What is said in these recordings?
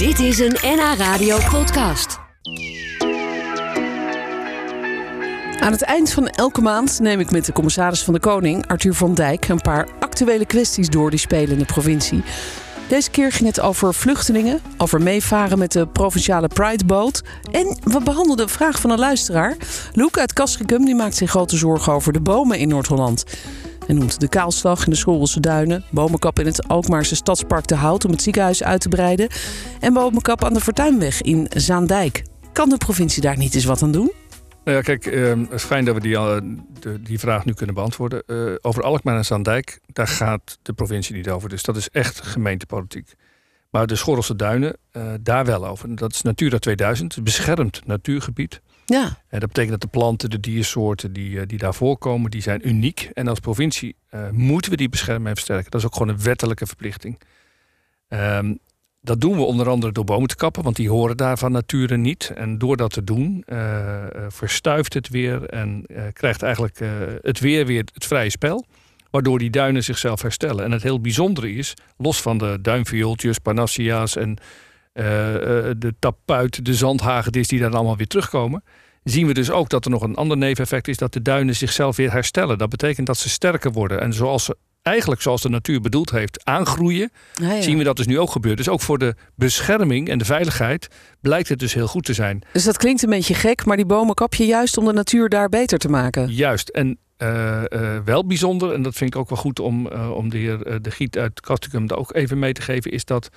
Dit is een NH Radio podcast. Aan het eind van elke maand neem ik met de commissaris van de Koning, Arthur van Dijk, een paar actuele kwesties door die spelen in de provincie. Deze keer ging het over vluchtelingen, over meevaren met de provinciale Prideboot. En we behandelden een vraag van een luisteraar. Loek uit Castricum die maakt zich grote zorgen over de bomen in Noord-Holland. Hij noemt de kaalslag in de Schorelse Duinen, bomenkap in het Alkmaarse Stadspark de Hout om het ziekenhuis uit te breiden en bomenkap aan de Fortuinweg in Zaandijk. Kan de provincie daar niet eens wat aan doen? Nou ja, kijk, eh, het is fijn dat we die, uh, de, die vraag nu kunnen beantwoorden. Uh, over Alkmaar en Zaandijk, daar gaat de provincie niet over. Dus dat is echt gemeentepolitiek. Maar de Schorrelse Duinen, daar wel over. Dat is Natura 2000, een beschermd natuurgebied. Ja. En dat betekent dat de planten, de diersoorten die, die daar voorkomen, die zijn uniek. En als provincie moeten we die beschermen en versterken. Dat is ook gewoon een wettelijke verplichting. Um, dat doen we onder andere door bomen te kappen, want die horen daar van nature niet. En door dat te doen, uh, verstuift het weer en krijgt eigenlijk het weer weer het vrije spel. Waardoor die duinen zichzelf herstellen. En het heel bijzondere is, los van de duinviooltjes, panassia's en de tapuit, de zandhagedis die daar allemaal weer terugkomen. Zien we dus ook dat er nog een ander neveneffect is dat de duinen zichzelf weer herstellen. Dat betekent dat ze sterker worden. En zoals ze eigenlijk zoals de natuur bedoeld heeft aangroeien, Ja, ja. zien we dat dus nu ook gebeuren. Dus ook voor de bescherming en de veiligheid blijkt het dus heel goed te zijn. Dus dat klinkt een beetje gek, maar die bomen kap je juist om de natuur daar beter te maken. Juist. En uh, uh, wel bijzonder, en dat vind ik ook wel goed om, uh, om de heer De Giet uit Castricum daar ook even mee te geven, is dat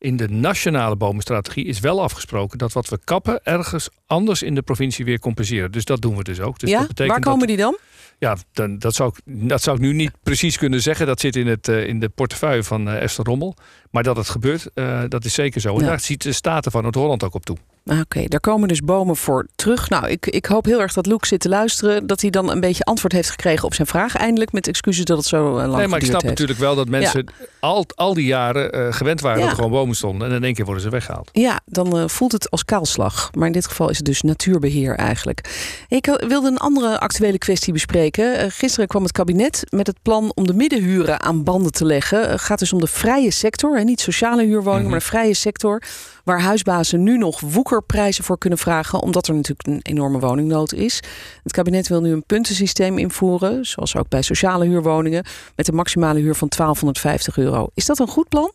in de nationale bomenstrategie is wel afgesproken dat wat we kappen ergens anders in de provincie weer compenseren. Dus dat doen we dus ook. Dus ja, dat betekent waar komen dat, die dan? Ja, dan, dat, zou ik, dat zou ik nu niet precies kunnen zeggen. Dat zit in, het, uh, in de portefeuille van uh, Esther Rommel. Maar dat het gebeurt, uh, dat is zeker zo. En Ja. daar ziet de Staten van Noord-Holland ook op toe. Ah, Oké, daar komen dus bomen voor terug. Nou, ik, ik hoop heel erg dat Loek zit te luisteren. Dat hij dan een beetje antwoord heeft gekregen op zijn vraag. Eindelijk met excuses dat het zo eh, lang Nee, maar ik snap heeft. natuurlijk wel dat mensen al, al die jaren uh, gewend waren Ja. dat er gewoon bomen stonden. En in één keer worden ze weggehaald. Ja, dan eh, voelt het als kaalslag. Maar in dit geval is het dus natuurbeheer eigenlijk. Ik eh, wilde een andere actuele kwestie bespreken. Eh, gisteren kwam het kabinet met het plan om de middenhuren aan banden te leggen. Het gaat dus om de vrije sector, hè, niet sociale huurwoningen, Mhm. maar de vrije sector. Waar huisbazen nu nog woekerprijzen voor kunnen vragen, omdat er natuurlijk een enorme woningnood is. Het kabinet wil nu een puntensysteem invoeren, zoals ook bij sociale huurwoningen, met een maximale huur van 1250 euro. Is dat een goed plan?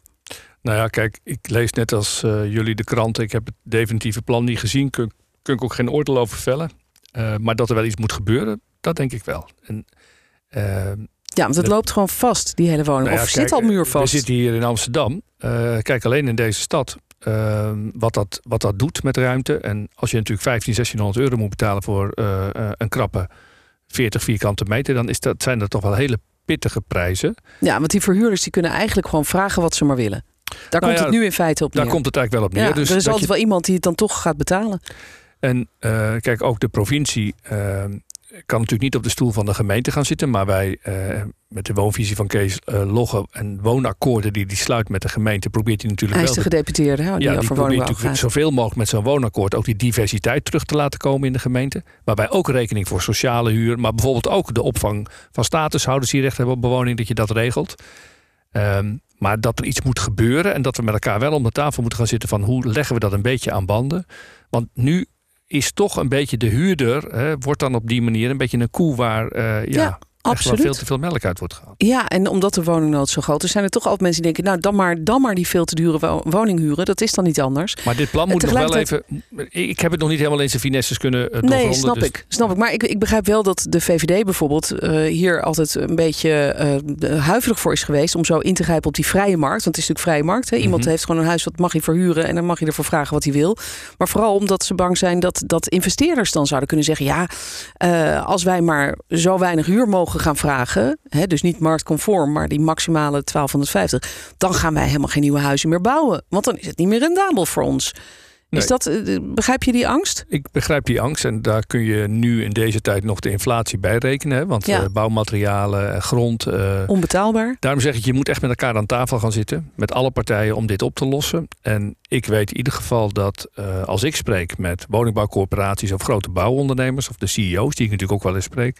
Nou ja, kijk, ik lees net als uh, jullie de kranten. Ik heb het definitieve plan niet gezien. Kun, kun ik ook geen oordeel over vellen. Uh, maar dat er wel iets moet gebeuren, dat denk ik wel. En, uh, ja, want het loopt gewoon vast, die hele woning. nou ja, of kijk, zit al muurvast? We zitten hier in Amsterdam. Kijk, alleen in deze stad. Uh, wat, dat, wat dat doet met ruimte. En als je natuurlijk 15, 1600 euro moet betalen voor uh, een krappe 40 vierkante meter, dan is dat, zijn dat toch wel hele pittige prijzen. Ja, want die verhuurders die kunnen eigenlijk gewoon vragen wat ze maar willen. Daar Nou komt ja, het nu in feite op neer. Daar komt het eigenlijk wel op neer. Ja, dus er is altijd je- wel iemand die het dan toch gaat betalen. En eh, kijk, ook de provincie eh, kan natuurlijk niet op de stoel van de gemeente gaan zitten. Maar wij eh, met de woonvisie van Kees eh, Logge en woonakkoorden die die sluit met de gemeente, probeert hij natuurlijk Hij is wel de de- gedeputeerde, hè, die ja, die probeert natuurlijk zoveel mogelijk met zo'n woonakkoord ook die diversiteit terug te laten komen in de gemeente. Waarbij ook rekening voor sociale huur, maar bijvoorbeeld ook de opvang van statushouders die recht hebben op bewoning, dat je dat regelt. Ehm, maar dat er iets moet gebeuren en dat we met elkaar wel om de tafel moeten gaan zitten van hoe leggen we dat een beetje aan banden. Want nu is toch een beetje de huurder, hè, wordt dan op die manier een beetje een koe waar eh, ja, Ja, absoluut. veel te veel melk uit wordt gehaald. Ja, en omdat de woningnood zo groot is, zijn er toch altijd mensen die denken: nou, dan maar, dan maar die veel te dure wo- woning huren. Dat is dan niet anders. Maar dit plan moet nog wel even. Ik heb het nog niet helemaal in zijn finesses kunnen uh, Nee, snap dus- ik. Snap ik. Maar ik, ik begrijp wel dat de VVD bijvoorbeeld eh, hier altijd een beetje eh, huiverig voor is geweest om zo in te grijpen op die vrije markt. Want het is natuurlijk vrije markt. Hè? Iemand Mhm. heeft gewoon een huis wat mag hij verhuren en dan mag je ervoor vragen wat hij wil. Maar vooral omdat ze bang zijn dat, dat investeerders dan zouden kunnen zeggen: ja, als wij maar zo weinig huur mogen gaan vragen, hè, dus niet marktconform, maar die maximale 1250, dan gaan wij helemaal geen nieuwe huizen meer bouwen. Want dan is het niet meer rendabel voor ons. Is dat, eh, begrijp je die angst? Ik begrijp die angst en daar kun je nu in deze tijd nog de inflatie bij rekenen. Hè? Want Ja. eh, bouwmaterialen, en grond. eh, Onbetaalbaar? daarom zeg ik, je moet echt met elkaar aan tafel gaan zitten. Met alle partijen om dit op te lossen. En ik weet in ieder geval dat als ik spreek met woningbouwcorporaties of grote bouwondernemers. Of de CEO's, die ik natuurlijk ook wel eens spreek.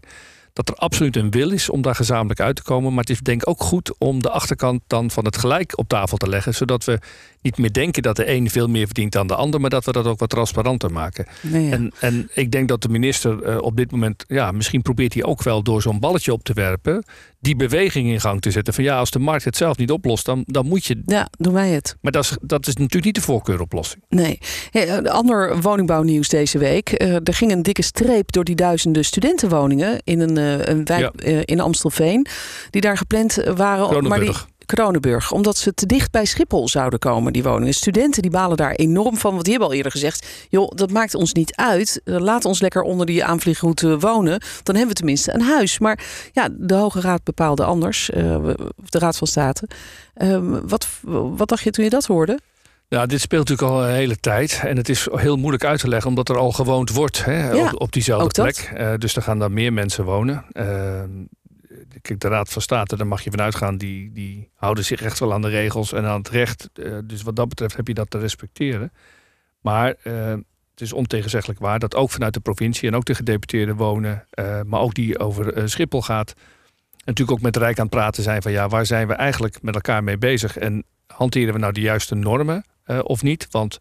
Dat er absoluut een wil is om daar gezamenlijk uit te komen. Maar het is denk ik ook goed om de achterkant dan van het gelijk op tafel te leggen. Zodat we niet meer denken dat de een veel meer verdient dan de ander, maar dat we dat ook wat transparanter maken. Nee, ja. En, en ik denk dat de minister eh, op dit moment, ja, misschien probeert hij ook wel door zo'n balletje op te werpen, die beweging in gang te zetten. Van ja, als de markt het zelf niet oplost, dan, dan moet je. ja, doen wij het. Maar dat is, dat is natuurlijk niet de voorkeuroplossing. Nee. Hey, ander woningbouwnieuws deze week. Eh, er ging een dikke streep door die duizenden studentenwoningen in een, eh, een wijk Ja. eh, in Amstelveen. Die daar gepland waren. Maar die, Kronenburg. Omdat ze te dicht bij Schiphol zouden komen, die woningen. Studenten die balen daar enorm van. Want die hebben al eerder gezegd. Joh, dat maakt ons niet uit. Eh, Laat ons lekker onder die aanvliegroute wonen. Dan hebben we tenminste een huis. Maar ja, de Hoge Raad bepaalde anders. eh, de Raad van State. Ehm, wat, wat dacht je toen je dat hoorde? Ja, dit speelt natuurlijk al een hele tijd. En het is heel moeilijk uit te leggen, omdat er al gewoond wordt hè, Ja, op, op diezelfde plek. Eh, dus er gaan dan meer mensen wonen. Eh, kijk, de Raad van State, daar mag je vanuit gaan, die, die houden zich echt wel aan de regels en aan het recht. Eh, dus wat dat betreft heb je dat te respecteren. Maar eh, het is ontegenzeggelijk waar dat ook vanuit de provincie en ook de gedeputeerden wonen, eh, maar ook die over Schiphol gaat. En natuurlijk ook met Rijk aan het praten zijn van ja, waar zijn we eigenlijk met elkaar mee bezig? En hanteren we nou de juiste normen of niet? Want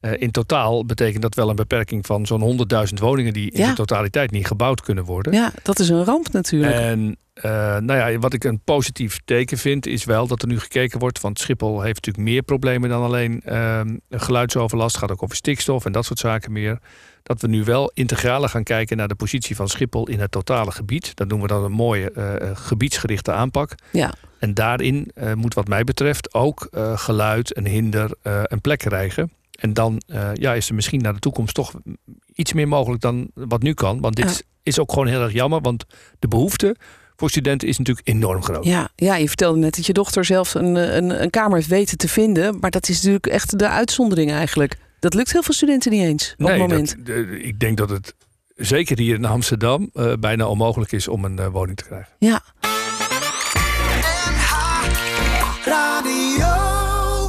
eh, in totaal betekent dat wel een beperking van zo'n 100.000 woningen die in Ja. de totaliteit niet gebouwd kunnen worden. Ja, dat is een ramp natuurlijk. En eh, nou ja, wat ik een positief teken vind, is wel dat er nu gekeken wordt. Want Schiphol heeft natuurlijk meer problemen dan alleen ehm, geluidsoverlast. Het gaat ook over stikstof en dat soort zaken meer. Dat we nu wel integraler gaan kijken naar de positie van Schiphol in het totale gebied. Dat noemen we dan een mooie eh, gebiedsgerichte aanpak. ja. En daarin moet wat mij betreft ook geluid en hinder een plek krijgen. En dan eh, ja, is er misschien naar de toekomst toch iets meer mogelijk dan wat nu kan. Want dit Ja. is, ook gewoon heel erg jammer. Want de behoefte voor studenten is natuurlijk enorm groot. Ja, ja, je vertelde net dat je dochter zelf een, eh, een, een kamer heeft weten te vinden. Maar dat is natuurlijk echt de uitzondering eigenlijk. Dat lukt heel veel studenten niet eens op het moment. dat- de- ik denk dat het zeker hier in Amsterdam eh, bijna onmogelijk is om een eh, woning te krijgen. Ja.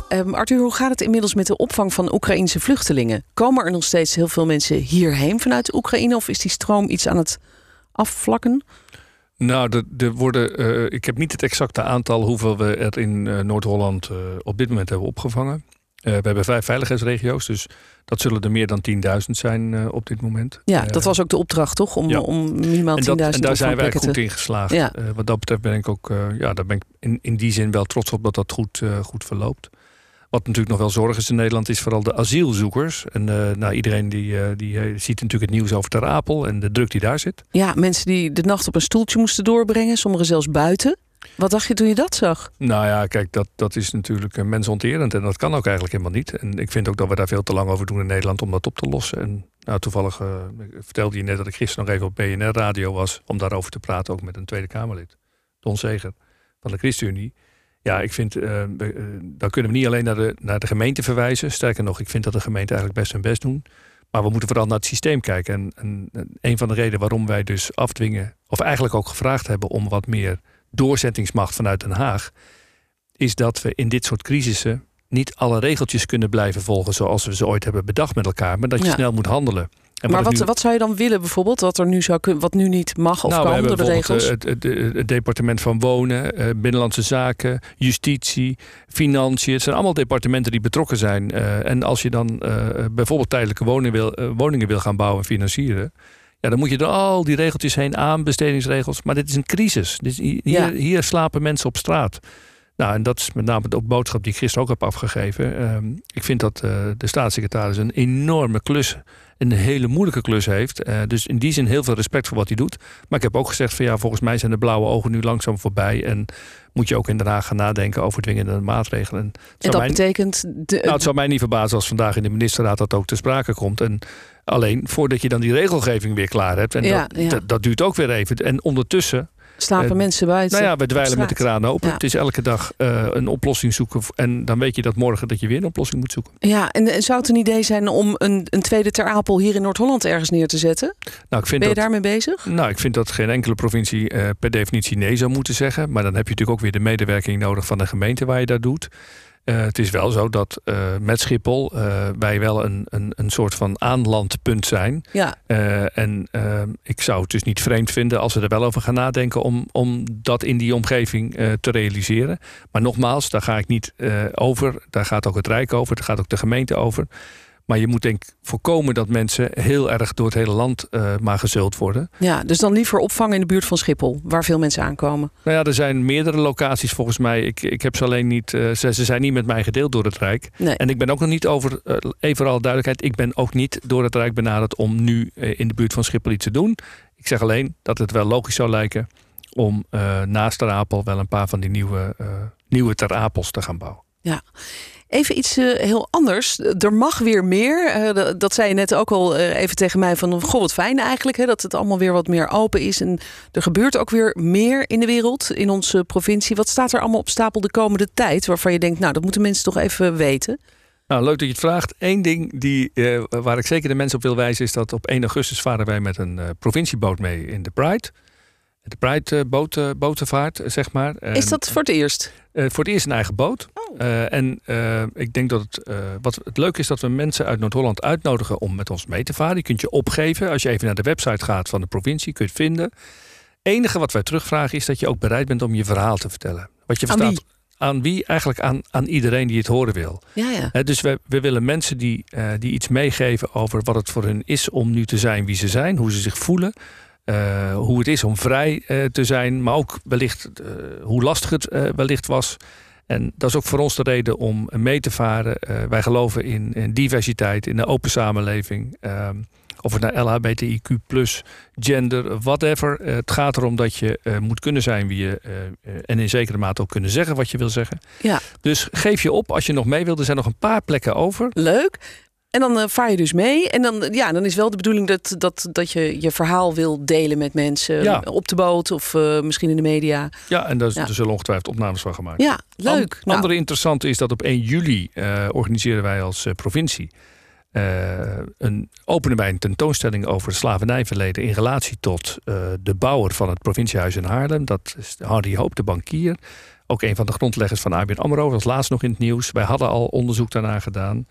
Ehm, Arthur, hoe gaat het inmiddels met de opvang van Oekraïnse vluchtelingen? Komen er nog steeds heel veel mensen hierheen vanuit Oekraïne? Of is die stroom iets aan het afvlakken? Nou, er, er worden, eh, ik heb niet het exacte aantal hoeveel we er in eh, Noord-Holland eh, op dit moment hebben opgevangen. We hebben vijf veiligheidsregio's, dus dat zullen er meer dan 10.000 zijn op dit moment. Ja, dat was ook de opdracht, toch? Om, ja. om minimaal 10.000 en, dat, en daar zijn wij opvangplekken goed te... in geslaagd. Ja. Wat dat betreft ben ik ook, ja, daar ben ik in, in die zin wel trots op dat dat goed, goed verloopt. Wat natuurlijk nog wel zorg is in Nederland, is vooral de asielzoekers. En eh, nou, iedereen die, eh, die eh, ziet natuurlijk het nieuws over Ter Apel en de druk die daar zit. Ja, mensen die de nacht op een stoeltje moesten doorbrengen. Sommigen zelfs buiten. Wat dacht je toen je dat zag? Nou ja, kijk, dat, dat is natuurlijk mensonterend en dat kan ook eigenlijk helemaal niet. En ik vind ook dat we daar veel te lang over doen in Nederland om dat op te lossen. En nou, toevallig vertelde je net dat ik gisteren nog even op BNR-radio was om daarover te praten, ook met een Tweede Kamerlid, Don Zeger van de ChristenUnie. Ja, ik vind, eh, eh, dan kunnen we niet alleen naar de, naar de gemeente verwijzen. Sterker nog, ik vind dat de gemeente eigenlijk best hun best doen. Maar we moeten vooral naar het systeem kijken. En, en, en een van de redenen waarom wij dus afdwingen, of eigenlijk ook gevraagd hebben om wat meer doorzettingsmacht vanuit Den Haag, is dat we in dit soort crisissen niet alle regeltjes kunnen blijven volgen zoals we ze ooit hebben bedacht met elkaar, maar dat je Ja. snel moet handelen. En maar wat, nu- wat zou je dan willen bijvoorbeeld? Wat er nu zou wat nu niet mag of nou, kan door de regels? eh, Het, het, het departement van Wonen, eh, Binnenlandse Zaken, Justitie, Financiën. Het zijn allemaal departementen die betrokken zijn. Eh, en als je dan bijvoorbeeld tijdelijke woningen wil, woningen wil gaan bouwen en financieren. Ja, dan moet je door al die regeltjes heen aan, bestedingsregels. Maar dit is een crisis. Dit is, hier, Ja. hier slapen mensen op straat. Nou, en dat is met name de boodschap die ik gisteren ook heb afgegeven. Ehm, ik vind dat eh, de staatssecretaris een enorme klus, een hele moeilijke klus heeft. Eh, dus in die zin heel veel respect voor wat hij doet. Maar ik heb ook gezegd van ja, volgens mij zijn de blauwe ogen nu langzaam voorbij. En moet je ook in Den Haag gaan nadenken over dwingende maatregelen. En dat mij- betekent... De, nou, het zou mij niet verbazen als vandaag in de ministerraad dat ook ter sprake komt. En alleen voordat je dan die regelgeving weer klaar hebt. En Ja, dat, ja. dat, dat duurt ook weer even. En ondertussen, slapen eh, mensen buiten. nou ja, we dweilen met de kraan open. Ja. Het is elke dag eh, een oplossing zoeken. En dan weet je dat morgen dat je weer een oplossing moet zoeken. Ja, en, en zou het een idee zijn om een, een tweede Ter Apel hier in Noord-Holland ergens neer te zetten? Nou, ik vind Ben je dat, daarmee bezig? Nou, ik vind dat geen enkele provincie eh, per definitie nee zou moeten zeggen. Maar dan heb je natuurlijk ook weer de medewerking nodig van de gemeente waar je dat doet. Uh, het is wel zo dat uh, met Schiphol uh, wij wel een, een, een soort van aanlandpunt zijn. Ja. en ik zou het dus niet vreemd vinden als we er wel over gaan nadenken om, om dat in die omgeving te realiseren. Maar nogmaals, daar ga ik niet over. Daar gaat ook het Rijk over, daar gaat ook de gemeente over. Maar je moet denk ik voorkomen dat mensen heel erg door het hele land uh, maar gezult worden. Ja, dus dan liever opvangen in de buurt van Schiphol, waar veel mensen aankomen. Nou ja, er zijn meerdere locaties volgens mij. Ik, ik heb ze alleen niet, uh, ze, ze, zijn niet met mij gedeeld door het Rijk. Nee. En ik ben ook nog niet over, uh, even vooral duidelijkheid, ik ben ook niet door het Rijk benaderd om nu in de buurt van Schiphol iets te doen. Ik zeg alleen dat het wel logisch zou lijken om naast Ter Apel wel een paar van die nieuwe, nieuwe Ter Apels te gaan bouwen. Ja. Even iets uh, heel anders. Er mag weer meer. Uh, dat zei je net ook al uh, even tegen mij van... goh, wat fijn eigenlijk hè, dat het allemaal weer wat meer open is. En er gebeurt ook weer meer in de wereld, in onze provincie. Wat staat er allemaal op stapel de komende tijd... waarvan je denkt, nou, dat moeten mensen toch even weten? Nou, leuk dat je het vraagt. Eén ding die, waar ik zeker de mensen op wil wijzen... is dat op 1 augustus varen wij met een provincieboot mee in de Pride... De Pride boot, botenvaart, zeg maar. Is dat voor het eerst? Voor het eerst een eigen boot. Oh. Uh, en uh, ik denk dat het, wat het leuke is dat we mensen uit Noord-Holland uitnodigen om met ons mee te varen. Je kunt je opgeven. Als je even naar de website gaat van de provincie, kun je het vinden. enige wat wij terugvragen is dat je ook bereid bent om je verhaal te vertellen. Wat je aan verstaat. Wie? Aan wie? Eigenlijk aan, aan iedereen die het horen wil. Ja, ja. dus we, we willen mensen die, die iets meegeven over wat het voor hun is om nu te zijn wie ze zijn, hoe ze zich voelen. Uh, hoe het is om vrij uh, te zijn, maar ook wellicht uh, hoe lastig het wellicht was. En dat is ook voor ons de reden om mee te varen. wij geloven in, in, diversiteit, in een open samenleving. of het naar nou LHBTIQ, gender, whatever. het gaat erom dat je moet kunnen zijn wie je. en in zekere mate ook kunnen zeggen wat je wil zeggen. Ja. Dus geef je op als je nog mee wilt. Er zijn nog een paar plekken over. Leuk. En dan uh, vaar je dus mee. En dan, ja, dan is wel de bedoeling dat, dat, dat je je verhaal wil delen met mensen. Ja. Op de boot of uh, misschien in de media. Ja, en daar, ja. er zullen ongetwijfeld opnames van gemaakt Ja, leuk. An, andere interessante is dat op 1 juli uh, organiseren wij als provincie... een, openen wij een tentoonstelling over het slavernijverleden... in relatie tot de bouwer van het provinciehuis in Haarlem. Dat is Harry Hoop, de bankier. Ook een van de grondleggers van ABN AMRO. Dat was laatst nog in het nieuws. Wij hadden al onderzoek daarna gedaan...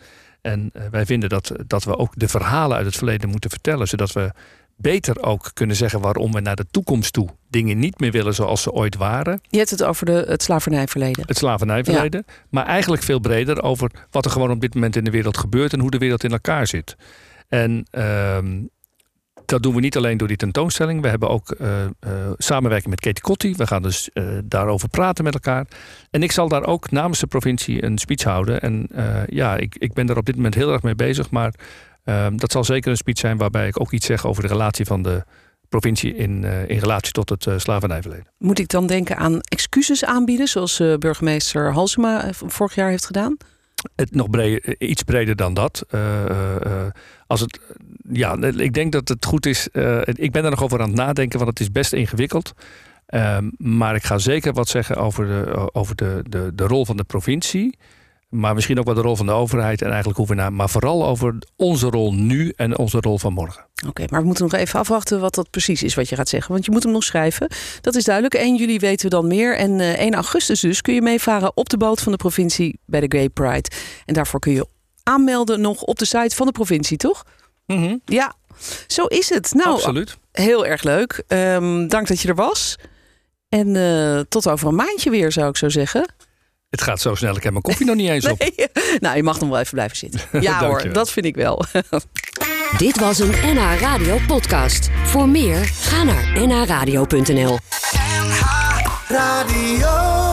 En wij vinden dat, dat we ook de verhalen uit het verleden moeten vertellen, zodat we beter ook kunnen zeggen waarom we naar de toekomst toe dingen niet meer willen zoals ze ooit waren. Je hebt het over de, het slavernijverleden. Het slavernijverleden. Ja. Maar eigenlijk veel breder over wat er gewoon op dit moment in de wereld gebeurt en hoe de wereld in elkaar zit. En uh, dat doen we niet alleen door die tentoonstelling. We hebben ook uh, uh, samenwerking met Katie Kotti. We gaan dus uh, daarover praten met elkaar. En ik zal daar ook namens de provincie een speech houden. En ja, ik, ik ben daar op dit moment heel erg mee bezig. Maar ehm, dat zal zeker een speech zijn waarbij ik ook iets zeg over de relatie van de provincie in, in relatie tot het slavernijverleden. Moet ik dan denken aan excuses aanbieden, zoals burgemeester Halsema vorig jaar heeft gedaan? Het nog breder, iets breder dan dat. Uh, uh, als het, ja, ik denk dat het goed is. Ik ben er nog over aan het nadenken, want het is best ingewikkeld. Ehm, maar ik ga zeker wat zeggen over, de, over de, de, de rol van de provincie. Maar misschien ook wel de rol van de overheid en eigenlijk hoe we naar. Maar vooral over onze rol nu en onze rol van morgen. Oké, okay, maar we moeten nog even afwachten wat dat precies is wat je gaat zeggen. Want je moet hem nog schrijven. Dat is duidelijk. 1 juli weten we dan meer. En uh, 1 augustus dus kun je meevaren op de boot van de provincie bij de Gay Pride. En daarvoor kun je aanmelden nog op de site van de provincie, toch? Mm -hmm. Ja, zo is het. Nou, Absoluut. heel erg leuk. Um, dank dat je er was. En uh, tot over een maandje weer, zou ik zo zeggen. Het gaat zo snel, ik heb mijn koffie nog niet eens op. Nee. Nou, je mag nog wel even blijven zitten. Ja hoor, dat vind ik wel. Dit was een NH Radio podcast. Voor meer, ga naar nhradio.nl NH Radio